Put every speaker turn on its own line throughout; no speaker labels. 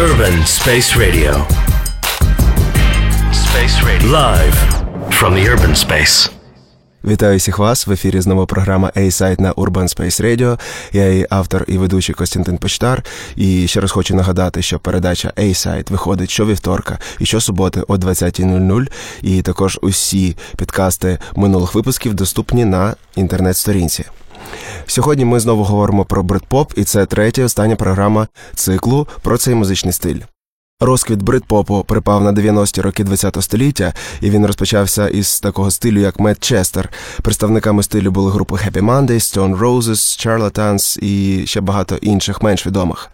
Urban Space Radio. Space Radio. Live from the urban space.
Вітаю всіх вас в ефірі знову програма A-Site на Urban Space Radio. Я її автор і ведучий Костянтин Почтар. І ще раз хочу нагадати, що передача A-Site виходить щовівторка і щосуботи о 20.00. І також усі підкасти минулих випусків доступні на інтернет-сторінці. Сьогодні ми знову говоримо про брит-поп, і це третя остання програма циклу про цей музичний стиль. Розквіт брит-попу припав на 90-ті роки ХХ століття, і він розпочався із такого стилю, як Мед Честер. Представниками стилю були групи Happy Mondays, Stone Roses, Charlatans і ще багато інших менш відомих.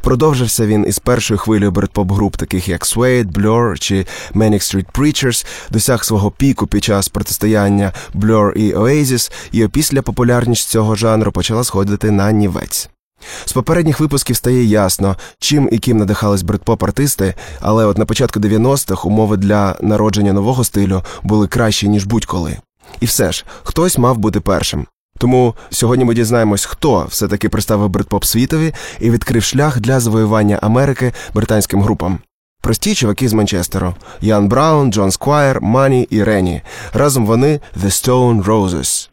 Продовжився він із першою хвилею брит-поп груп, таких як Suede, Blur чи Manic Street Preachers, досяг свого піку під час протистояння Blur і Oasis, і опісля популярність цього жанру почала сходити на нівець. З попередніх випусків стає ясно, чим і ким надихались бритпоп артисти, але от на початку 90-х умови для народження нового стилю були кращі, ніж будь-коли. І все ж, хтось мав бути першим. Тому сьогодні ми дізнаємось, хто все-таки представив бритпоп світові і відкрив шлях для завоювання Америки британським групам. Прості чуваки з Манчестеру: Ян Браун, Джон Сквайр, Мані і Рені. Разом вони The Stone Roses.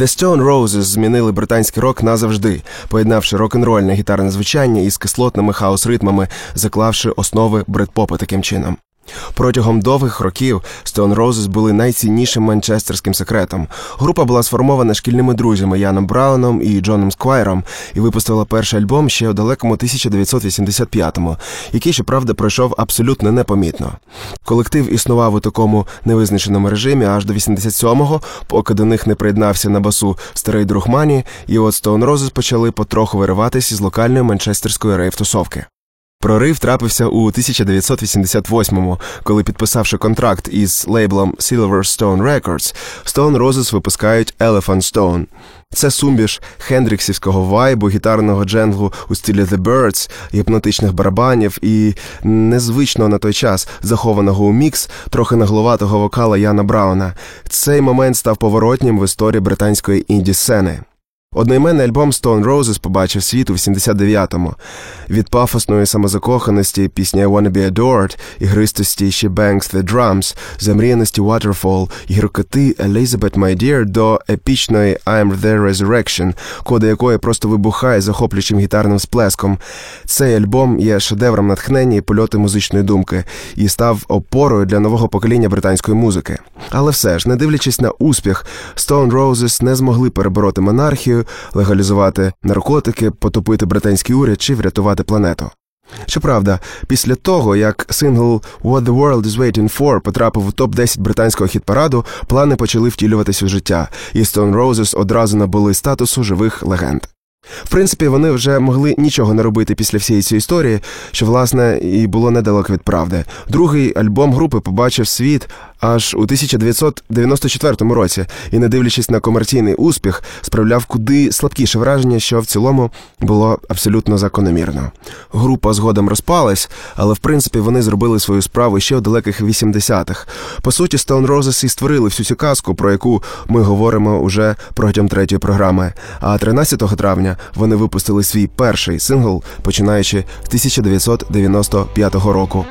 The
Stone Roses змінили британський рок назавжди, поєднавши рок-н-рольне гітарне звучання із кислотними хаос-ритмами, заклавши основи бредпопу таким чином. Протягом довгих років Stone Roses були найціннішим манчестерським секретом. Група була сформована шкільними друзями Яном Брауном і Джоном Сквайром і випустила перший альбом ще у далекому 1985-му, який, щоправда, пройшов абсолютно непомітно. Колектив існував у такому невизначеному режимі аж до 87-го, поки до них не приєднався на басу старий друг Мані, і от Stone Roses почали потроху вириватися з локальної манчестерської рейв-тусовки. Прорив трапився у 1988-му, коли, підписавши контракт із лейблом Silverstone Records, Stone Roses випускають Elephant Stone. Це суміш хендріксівського вайбу, гітарного дженглу у стилі The Birds, гіпнотичних барабанів і незвичного на той час захованого у мікс трохи нагловатого вокала Яна Брауна. Цей момент став поворотнім в історії британської інді-сцени. Одноіменний альбом Stone Roses побачив світ у 89-му. Від пафосної самозакоханості пісня I Wanna Be Adored, ігристості She Bangs The Drums, замріяності Waterfall, гіркоти Elizabeth My Dear до епічної I'm The Resurrection, кода якої просто вибухає захоплюючим гітарним сплеском. Цей альбом є шедевром натхнення і польоти музичної думки і став опорою для нового покоління британської музики. Але все ж, не дивлячись на успіх, Stone Roses не змогли перебороти монархію легалізувати наркотики, потопити британський уряд чи врятувати планету. Щоправда, після того, як сингл «What the World is Waiting For» потрапив у топ-10 британського хіт-параду, плани почали втілюватись у життя, і Stone Roses одразу набули статусу живих легенд. В принципі, вони вже могли нічого не робити після всієї цієї історії, що, власне, і було недалеко від правди. Другий альбом групи побачив світ аж у 1994 році і, не дивлячись на комерційний успіх, справляв куди слабкіше враження, що в цілому було абсолютно закономірно. Група згодом розпалась, але в принципі вони зробили свою справу ще у далеких 80-х. По суті, Stone Roses і створили всю цю казку, про яку ми говоримо уже протягом третьої програми. А 13 травня вони випустили свій перший сингл, починаючи з 1995 року.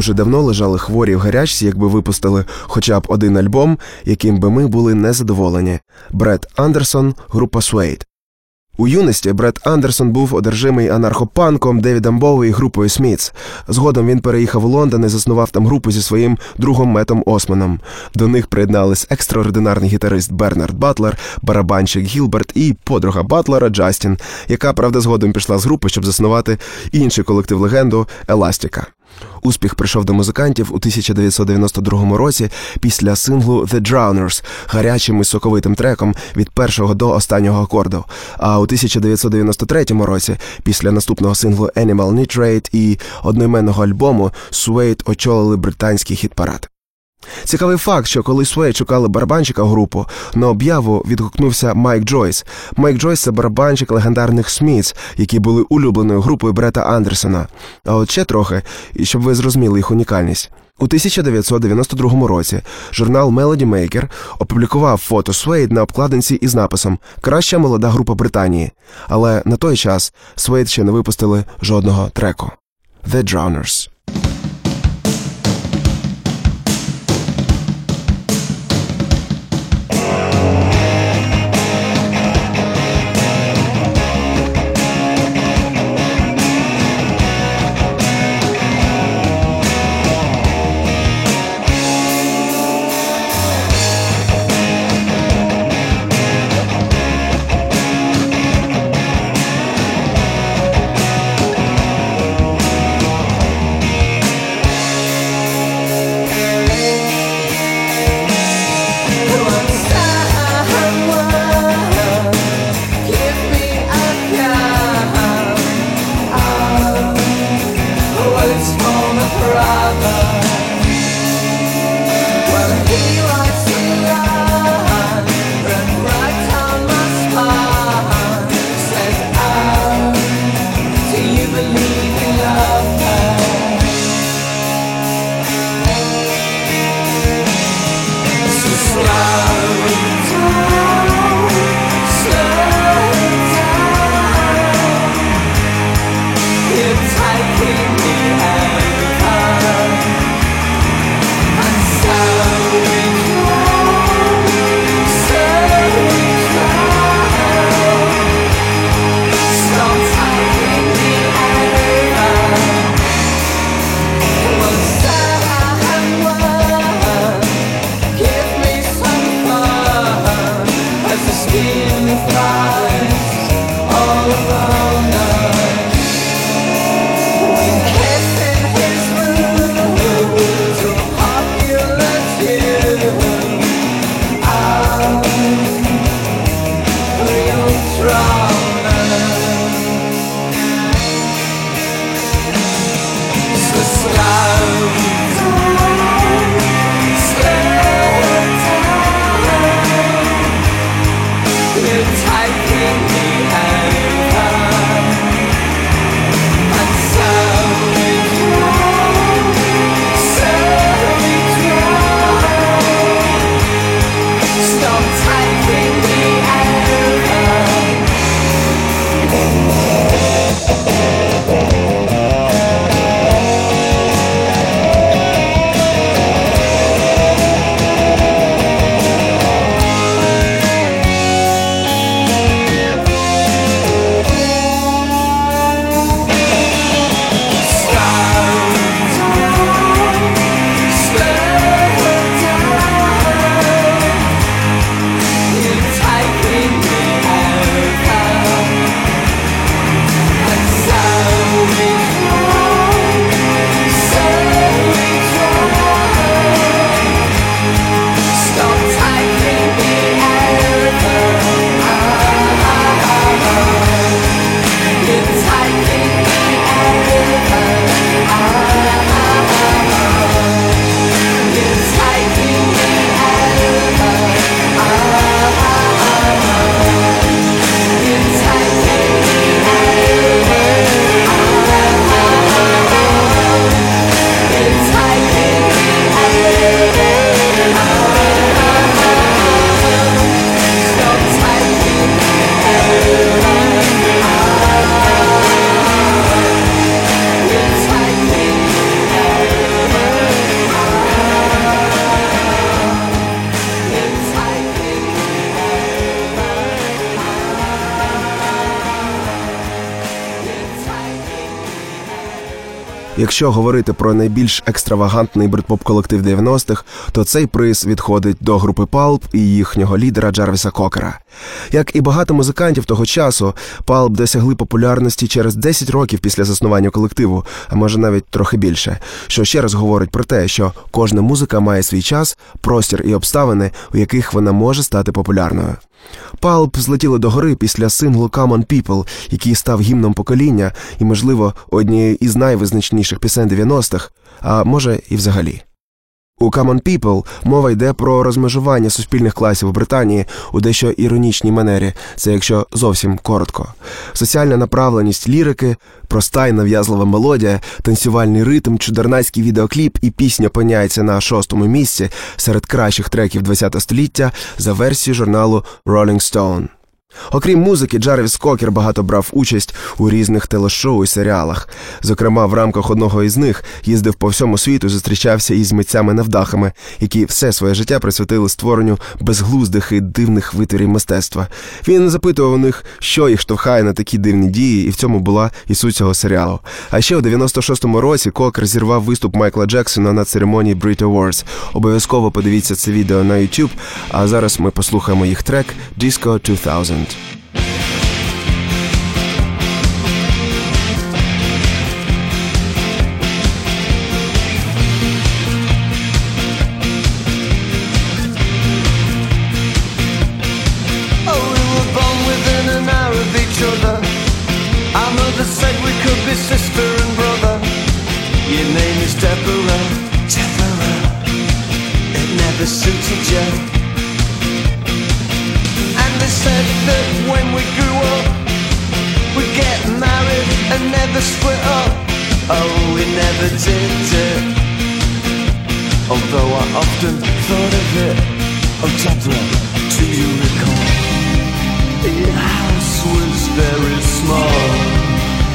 Уже давно лежали хворі в гарячці, якби випустили хоча б один альбом, яким би ми були незадоволені. Бред Андерсон, група Suede. У юності Бред Андерсон був одержимий анархопанком Девідом Боуі і групою Смітс. Згодом він переїхав у Лондон і заснував там групу зі своїм другом Метом Османом. До них приєднались екстраординарний гітарист Бернард Батлер, барабанщик Гілберт і подруга Батлера Джастін, яка, правда, згодом пішла з групи, щоб заснувати інший колектив легенду Еластіка. Успіх прийшов до музикантів у 1992 році після синглу The Drowners гарячим і соковитим треком від першого до останнього акорду. А у 1993 році, після наступного синглу Animal Nitrate і одноіменного альбому Suede очолили британський хіт-парад. Цікавий факт, що коли Суей шукали барабанщика групу, на об'яву відгукнувся Майк Джойс. Майк Джойс це барабанщик легендарних Смітс, які були улюбленою групою Брета Андерсона. А от ще трохи, щоб ви зрозуміли їх унікальність. У 1992 році журнал Melody Maker опублікував фото Суейд на обкладинці із написом Краща молода група Британії. Але на той час Суейд ще не випустили жодного треку. The Drowners. Якщо говорити про найбільш екстравагантний бритпоп колектив 90-х, то цей приз відходить до групи Палп і їхнього лідера Джарвіса Кокера. Як і багато музикантів того часу, Pulp досягли популярності через 10 років після заснування колективу, а може навіть трохи більше, що ще раз говорить про те, що кожна музика має свій час, простір і обставини, у яких вона може стати популярною. Палп злетіли до гори після синглу «Come on People», який став гімном покоління і, можливо, однією із найвизначніших пісень 90-х, а може і взагалі. У Common People мова йде про розмежування суспільних класів у Британії у дещо іронічній манері, це якщо зовсім коротко. Соціальна направленість лірики, проста й нав'язлива мелодія, танцювальний ритм, чудернацький відеокліп і пісня опиняється на шостому місці серед кращих треків ХХ століття за версією журналу Rolling Stone. Окрім музики, Джарвіс Кокер багато брав участь у різних телешоу і серіалах. Зокрема, в рамках одного із них їздив по всьому світу, зустрічався із митцями-невдахами, які все своє життя присвятили створенню безглуздих і дивних витворів мистецтва. Він запитував у них, що їх штовхає на такі дивні дії, і в цьому була і суть цього серіалу. А ще у 96-му році Кокер зірвав виступ Майкла Джексона на церемонії Brit Awards. Обов'язково подивіться це відео на YouTube, А зараз ми послухаємо їх трек Disco 2000.
Deutschland. Never split up. Oh, we never did it. Although I often thought of it. Oh, Deborah, do you recall? Your house was very small.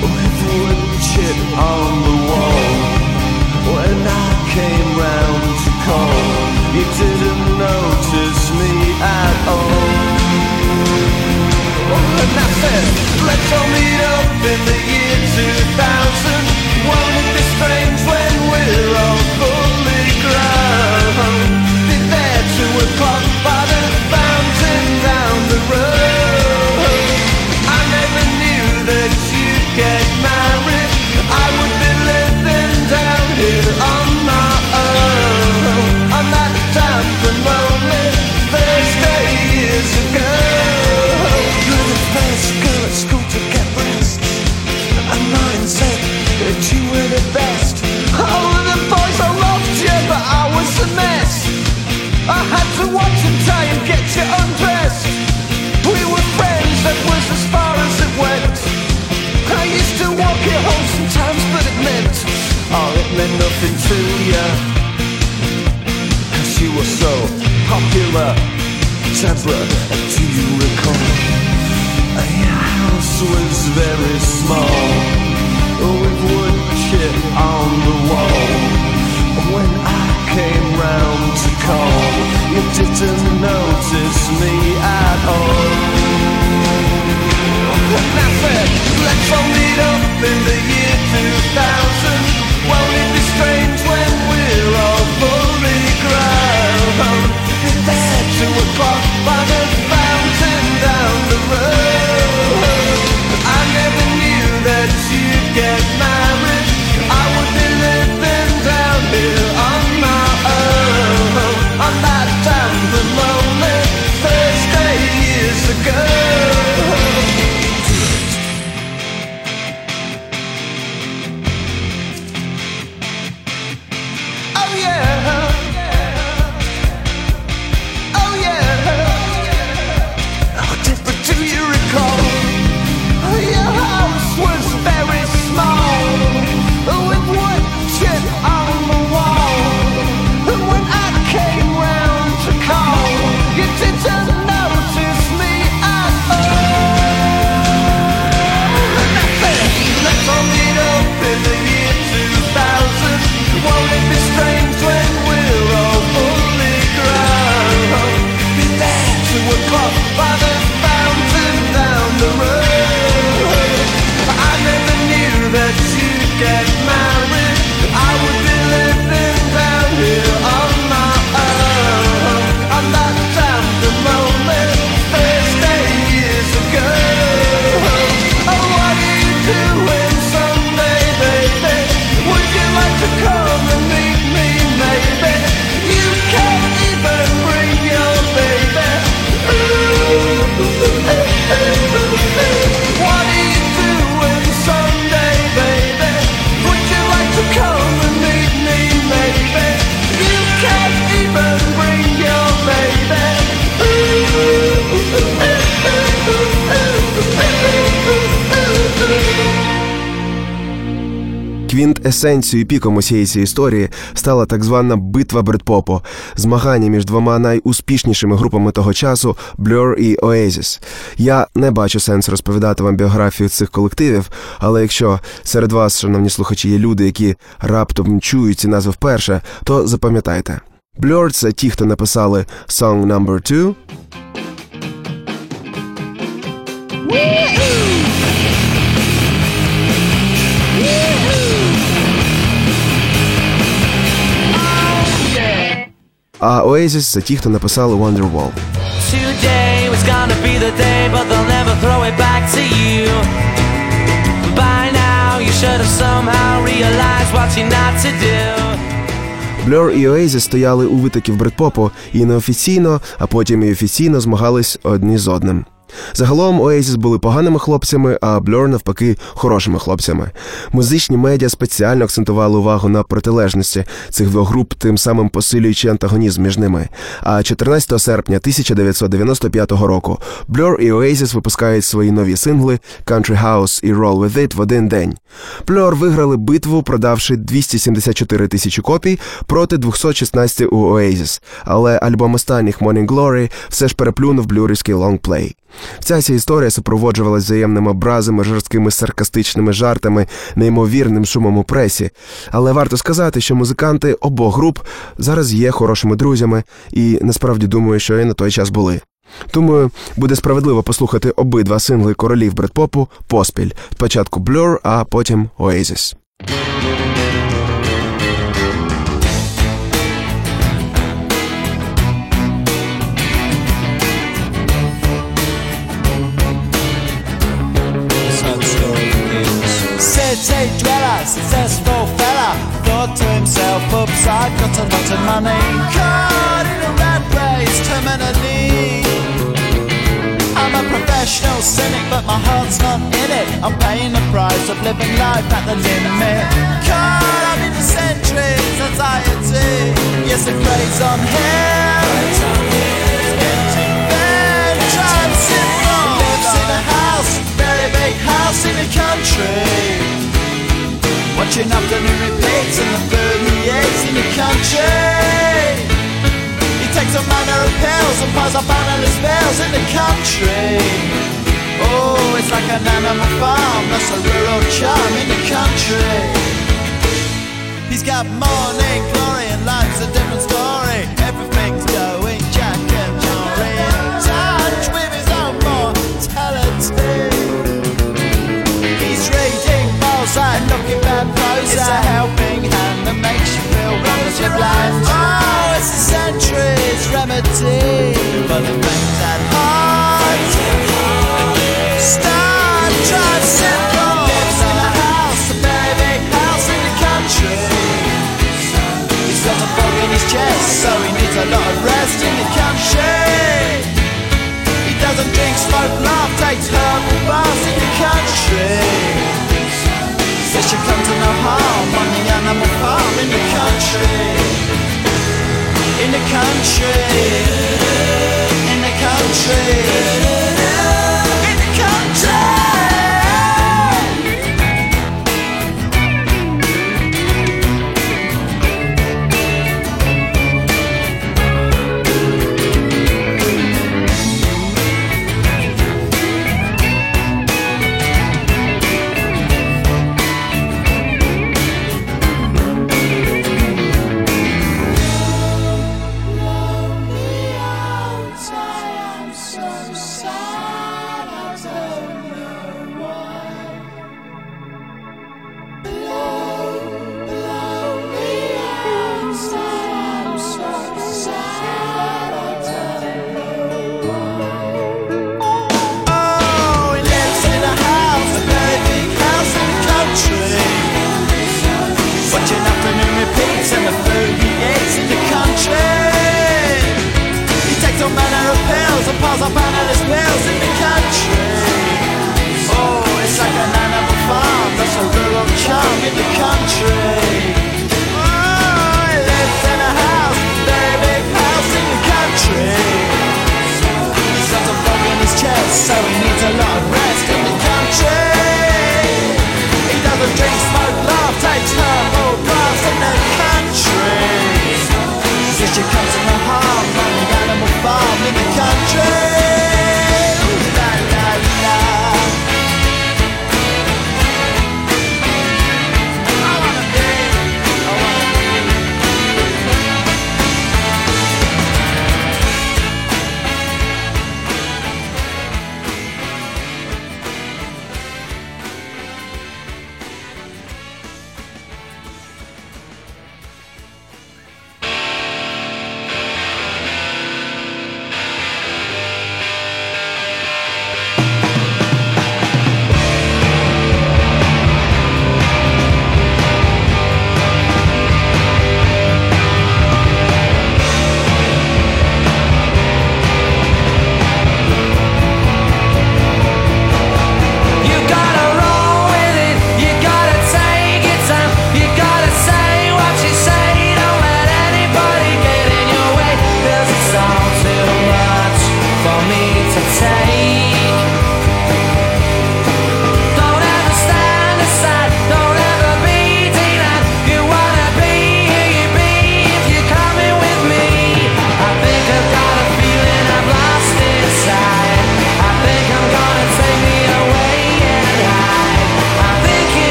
Oh, With wood chip on the wall. When I came round to call You didn't notice me at all. Oh, and I said, let's all meet up in the year 2001 in be strange when we're all fully grown. Nothing to you Cause you were so popular. Deborah, do you recall? Your house was very small With wood chip on the wall. When I came round to call You didn't notice me at all. And I said, let's all meet up in the year 2000 Won't it be strange when we're
Квінт-есенцією і піком усієї цієї історії стала так звана битва Бредпопу, змагання між двома найуспішнішими групами того часу Blur і Oasis. Я не бачу сенсу розповідати вам біографію цих колективів, але якщо серед вас, шановні слухачі, є люди, які раптом чують ці назви вперше, то запам'ятайте. Blur – це ті, хто написали Song No. 2, а Oasis – це ті, хто написали Wonderwall. Blur і Oasis стояли у витоків бритпопу і неофіційно, а потім і офіційно змагались одні з одним. Загалом Oasis були поганими хлопцями, а Blur, навпаки, хорошими хлопцями. Музичні медіа спеціально акцентували увагу на протилежності цих двох груп, тим самим посилюючи антагонізм між ними. А 14 серпня 1995 року Blur і Oasis випускають свої нові сингли Country House і Roll With It в один день. Blur виграли битву, продавши 274 тисячі копій проти 216 у Oasis. Але альбом останніх Morning Glory все ж переплюнув блюрівський лонгплей. Вся ця історія супроводжувалась взаємними образами, жорсткими саркастичними жартами, неймовірним шумом у пресі. Але варто сказати, що музиканти обох груп зараз є хорошими друзями, і насправді думаю, що і на той час були. Думаю, буде справедливо послухати обидва сингли королів бредпопу поспіль. Спочатку Blur, а потім Oasis.
City dweller, successful fella. Thought to himself, oops, I've got a lot of money. Caught in a rat race, terminally. I'm a professional cynic, but my heart's not in it. I'm paying the price of living life at the limit. Caught up in the centuries, anxiety. Yes, it preys on him. Empty bed, transient Lives in a house, very big house in the country Watching afternoon repeats and the food he eats in the country. He takes a manner of pills and piles up analyst bills in the country. Oh, it's like an animal farm, that's a rural charm in the country. He's got morning glory and life's a different story blind. Oh, it's a century's remedy country. In the country. In the country Oh, of and piles up analyst pills in the country. Oh, it's like an animal farm, that's a rural charm in the country. Oh, he lives in a house, very big house in the country. He's got a fog in his chest, so he needs a lot of rest in the country. He doesn't drink, smoke, laugh, takes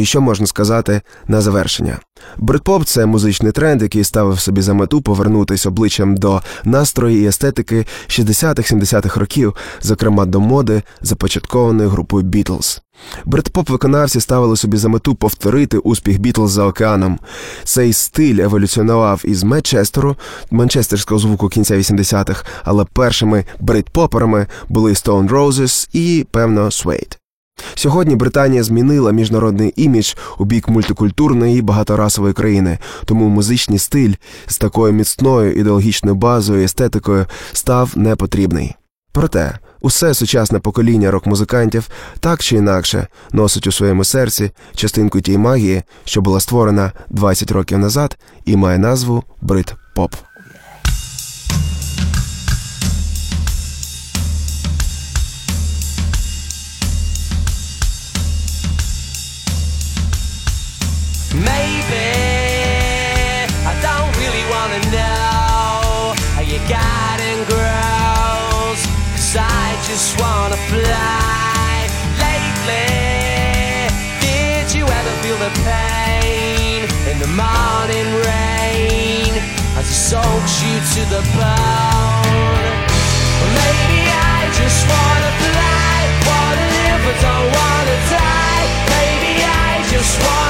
і що можна сказати на завершення. Бритпоп це музичний тренд, який ставив собі за мету повернутися обличчям до настрою і естетики 60-70-х років, зокрема до моди, започаткованої групою Бітлз. Бритпоп виконавці ставили собі за мету повторити успіх Бітлз за океаном. Цей стиль еволюціонував із Медчестеру, Манчестерського звуку кінця 80-х, але першими бритпоперами були Stone Roses і, певно, Suede. Сьогодні Британія змінила міжнародний імідж у бік мультикультурної і багаторасової країни, тому музичний стиль з такою міцною ідеологічною базою, і естетикою став непотрібний. Проте усе сучасне покоління рок-музикантів так чи інакше носить у своєму серці частинку тієї магії, що була створена 20 років назад, і має назву брит поп.
morning rain as it soaks you to the bone. Well, maybe I just wanna fly, wanna live, but don't wanna die. Maybe I just wanna.